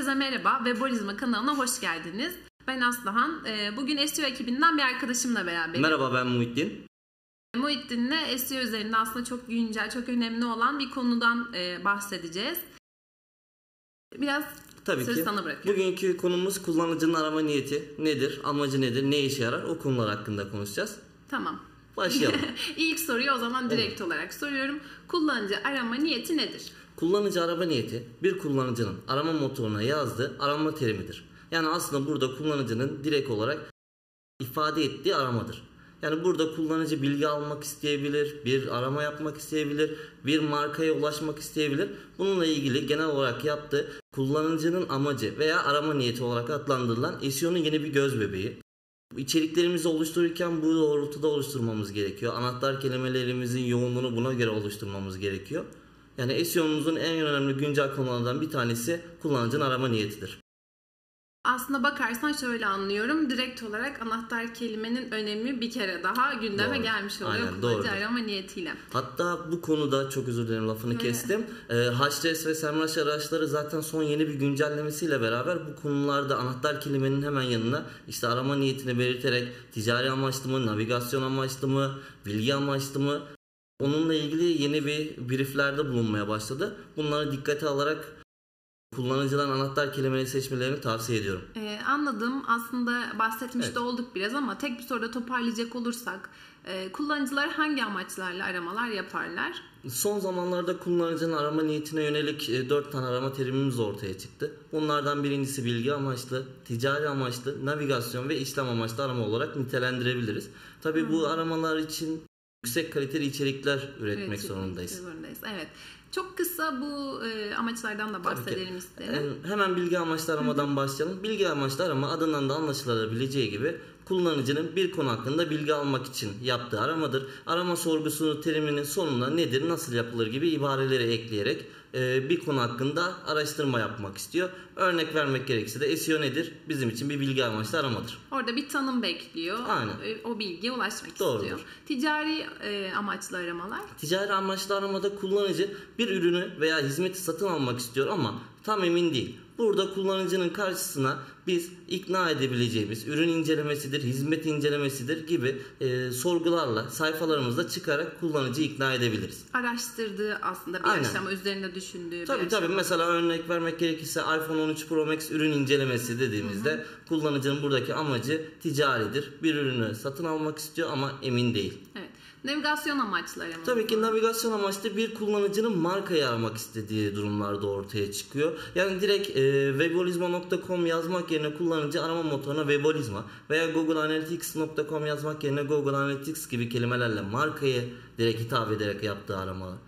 Herkese merhaba. Webalizma kanalına hoş geldiniz. Ben Aslıhan. Ee, Bugün SEO ekibinden bir arkadaşımla beraberim. Merhaba ben Muhittin. Muhittin'le SEO üzerinde aslında çok güncel, çok önemli olan bir konudan e, bahsedeceğiz. Biraz Tabii sözü ki. sana bırakıyorum. Bugünkü konumuz kullanıcının arama niyeti nedir, amacı nedir, ne işe yarar o konular hakkında konuşacağız. Tamam. Başlayalım. İlk soruyu o zaman direkt olarak soruyorum. Kullanıcı arama niyeti nedir? Kullanıcı arama niyeti bir kullanıcının arama motoruna yazdığı arama terimidir. Yani aslında burada kullanıcının direkt olarak ifade ettiği aramadır. Yani burada kullanıcı bilgi almak isteyebilir, bir arama yapmak isteyebilir, bir markaya ulaşmak isteyebilir. Bununla ilgili genel olarak yaptığı kullanıcının amacı veya arama niyeti olarak adlandırılan SEO'nun yeni bir göz bebeği. İçeriklerimizi oluştururken bu doğrultuda oluşturmamız gerekiyor. Anahtar kelimelerimizin yoğunluğunu buna göre oluşturmamız gerekiyor. Yani SEO'muzun en önemli güncel konularından bir tanesi kullanıcının arama niyetidir. Aslında bakarsan şöyle anlıyorum. Direkt olarak anahtar kelimenin önemi bir kere daha gündeme Doğru. gelmiş oluyor Aynen, kullanıcı doğrudur. arama niyetiyle. Hatta bu konuda çok özür dilerim lafını Öyle. kestim. Ee, HRS ve Semrush araçları zaten son yeni bir güncellemesiyle beraber bu konularda anahtar kelimenin hemen yanına işte arama niyetini belirterek ticari amaçlı mı, navigasyon amaçlı mı, bilgi amaçlı mı onunla ilgili yeni bir brieflerde bulunmaya başladı. Bunları dikkate alarak kullanıcıların anahtar kelimeleri seçmelerini tavsiye ediyorum. Ee, anladım. Aslında bahsetmiş Evet. de olduk biraz ama tek bir soruda toparlayacak olursak e, kullanıcılar hangi amaçlarla aramalar yaparlar? Son zamanlarda kullanıcının arama niyetine yönelik 4 tane arama terimimiz ortaya çıktı. Bunlardan birincisi bilgi amaçlı, ticari amaçlı, navigasyon ve işlem amaçlı arama olarak nitelendirebiliriz. Tabii bu aramalar için yüksek kaliteli içerikler üretmek Üretim- zorundayız. zorundayız. Evet. Çok kısa bu e, amaçlardan da bahsedelim isterim. Hemen bilgi amaçlı aramadan başlayalım. Bilgi amaçlı arama adından da anlaşılabileceği gibi kullanıcının bir konu hakkında bilgi almak için yaptığı aramadır. Arama sorgusunu teriminin sonuna nedir, nasıl yapılır gibi ibareleri ekleyerek e, bir konu hakkında araştırma yapmak istiyor. Örnek vermek gerekirse de SEO nedir? Bizim için bir bilgi amaçlı aramadır. Orada bir tanım bekliyor. Aynen. E, O bilgiye ulaşmak Doğrudur. istiyor. Ticari e, amaçlı aramalar. Ticari amaçlı aramada kullanıcı bir ürünü veya hizmeti satın almak istiyor ama tam emin değil. Burada kullanıcının karşısına biz ikna edebileceğimiz ürün incelemesidir, hizmet incelemesidir gibi e, sorgularla sayfalarımızda çıkarak kullanıcıyı ikna edebiliriz. Araştırdığı aslında bir Aynen. aşama üzerinde düşündüğü Tabii bir tabii aşama. mesela örnek vermek gerekirse iPhone 13 Pro Max ürün incelemesi dediğimizde kullanıcının buradaki amacı ticaridir. Bir ürünü satın almak istiyor ama emin değil. Evet. Navigasyon amaçlı arama. Tabii ki navigasyon amaçlı bir kullanıcının markayı aramak istediği durumlarda ortaya çıkıyor. Yani direkt e, webalizma.com yazmak yerine kullanıcı arama motoruna webalizma veya googleanalytics.com yazmak yerine Google Analytics gibi kelimelerle markayı direkt hitap ederek yaptığı arama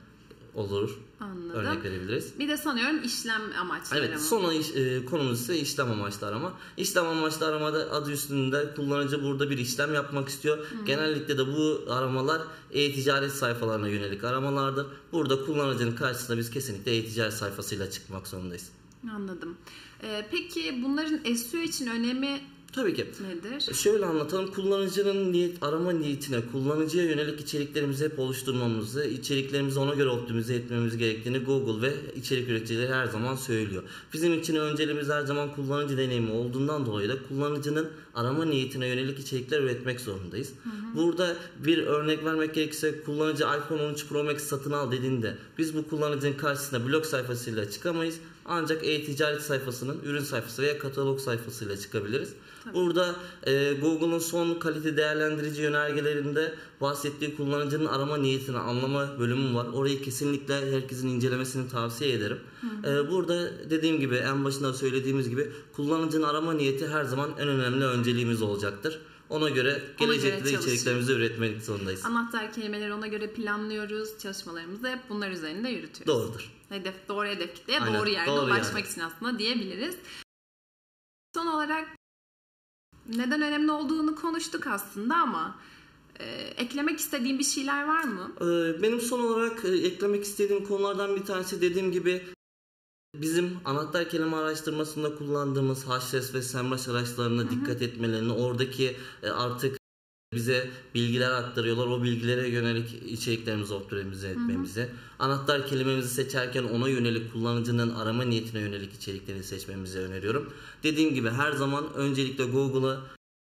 olur. Anladım. Örnek verebiliriz. Bir de sanıyorum işlem amaçlı Evet arama. son iş- e, konumuz ise işlem amaçlı arama. İşlem amaçlı aramada adı üstünde kullanıcı burada bir işlem yapmak istiyor. Genellikle de bu aramalar e-ticaret sayfalarına yönelik aramalardır. Burada kullanıcının karşısına biz kesinlikle e-ticaret sayfasıyla çıkmak zorundayız. Anladım. Ee, peki bunların SEO için önemi Tabii ki. nedir? Şöyle anlatalım. Kullanıcının niyet, arama niyetine, kullanıcıya yönelik içeriklerimizi hep oluşturmamızı, içeriklerimizi ona göre optimize etmemiz gerektiğini Google ve içerik üreticileri her zaman söylüyor. Bizim için önceliğimiz her zaman kullanıcı deneyimi olduğundan dolayı da kullanıcının arama niyetine yönelik içerikler üretmek zorundayız. Burada bir örnek vermek gerekirse kullanıcı iPhone 13 Pro Max satın al dediğinde biz bu kullanıcının karşısına blog sayfasıyla çıkamayız. Ancak e-ticaret sayfasının ürün sayfası veya katalog sayfasıyla çıkabiliriz. Burada e, Google'un son kalite değerlendirici yönergelerinde bahsettiği kullanıcının arama niyetini anlama bölümü var. Orayı kesinlikle herkesin incelemesini tavsiye ederim. E, burada dediğim gibi en başında söylediğimiz gibi kullanıcının arama niyeti her zaman en önemli önceliğimiz olacaktır. Ona göre Ona göre gelecekte de içeriklerimizi üretmek zorundayız. Anahtar kelimeleri ona göre planlıyoruz. Çalışmalarımızı hep bunlar üzerinde yürütüyoruz. Doğrudur. Hedef, doğru hedef kitleye Aynen, doğru yerde doğru ulaşmak yerde. için aslında diyebiliriz. Son olarak neden önemli olduğunu konuştuk aslında ama e, eklemek istediğim bir şeyler var mı? Ee, Benim son olarak e, eklemek istediğim konulardan bir tanesi dediğim gibi bizim anahtar kelime araştırmasında kullandığımız HRS ve SEMrush araçlarına dikkat etmelerini, oradaki e, artık bize bilgiler aktarıyorlar. O bilgilere yönelik içeriklerimizi optimize etmemizi. Anahtar kelimemizi seçerken ona yönelik kullanıcının arama niyetine yönelik içerikleri seçmemizi öneriyorum. Dediğim gibi her zaman öncelikle Google'a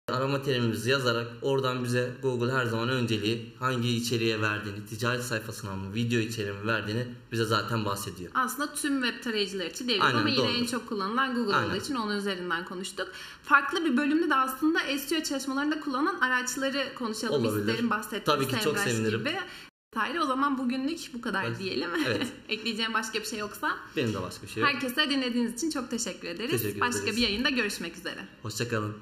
arama terimimizi yazarak oradan bize Google her zaman önceliği hangi içeriğe verdiğini, ticaret sayfasına mı, video içeriği mi verdiğini bize zaten bahsediyor. Aslında tüm web tarayıcılar için Aynen, ama yine doğru. en çok kullanılan Google Aynen. olduğu için onun üzerinden konuştuk. Farklı bir bölümde de aslında SEO çalışmalarında kullanılan araçları konuşalım Olabilir. isterim bahsettiğim Tabii ki, çok sevinirim. gibi. Vesaire. O zaman bugünlük bu kadar Evet. diyelim. Evet. Ekleyeceğim başka bir şey yoksa. Benim de başka bir şey yok. Herkese dinlediğiniz için çok teşekkür ederiz. Teşekkür başka ederiz. bir yayında görüşmek üzere. Hoşçakalın.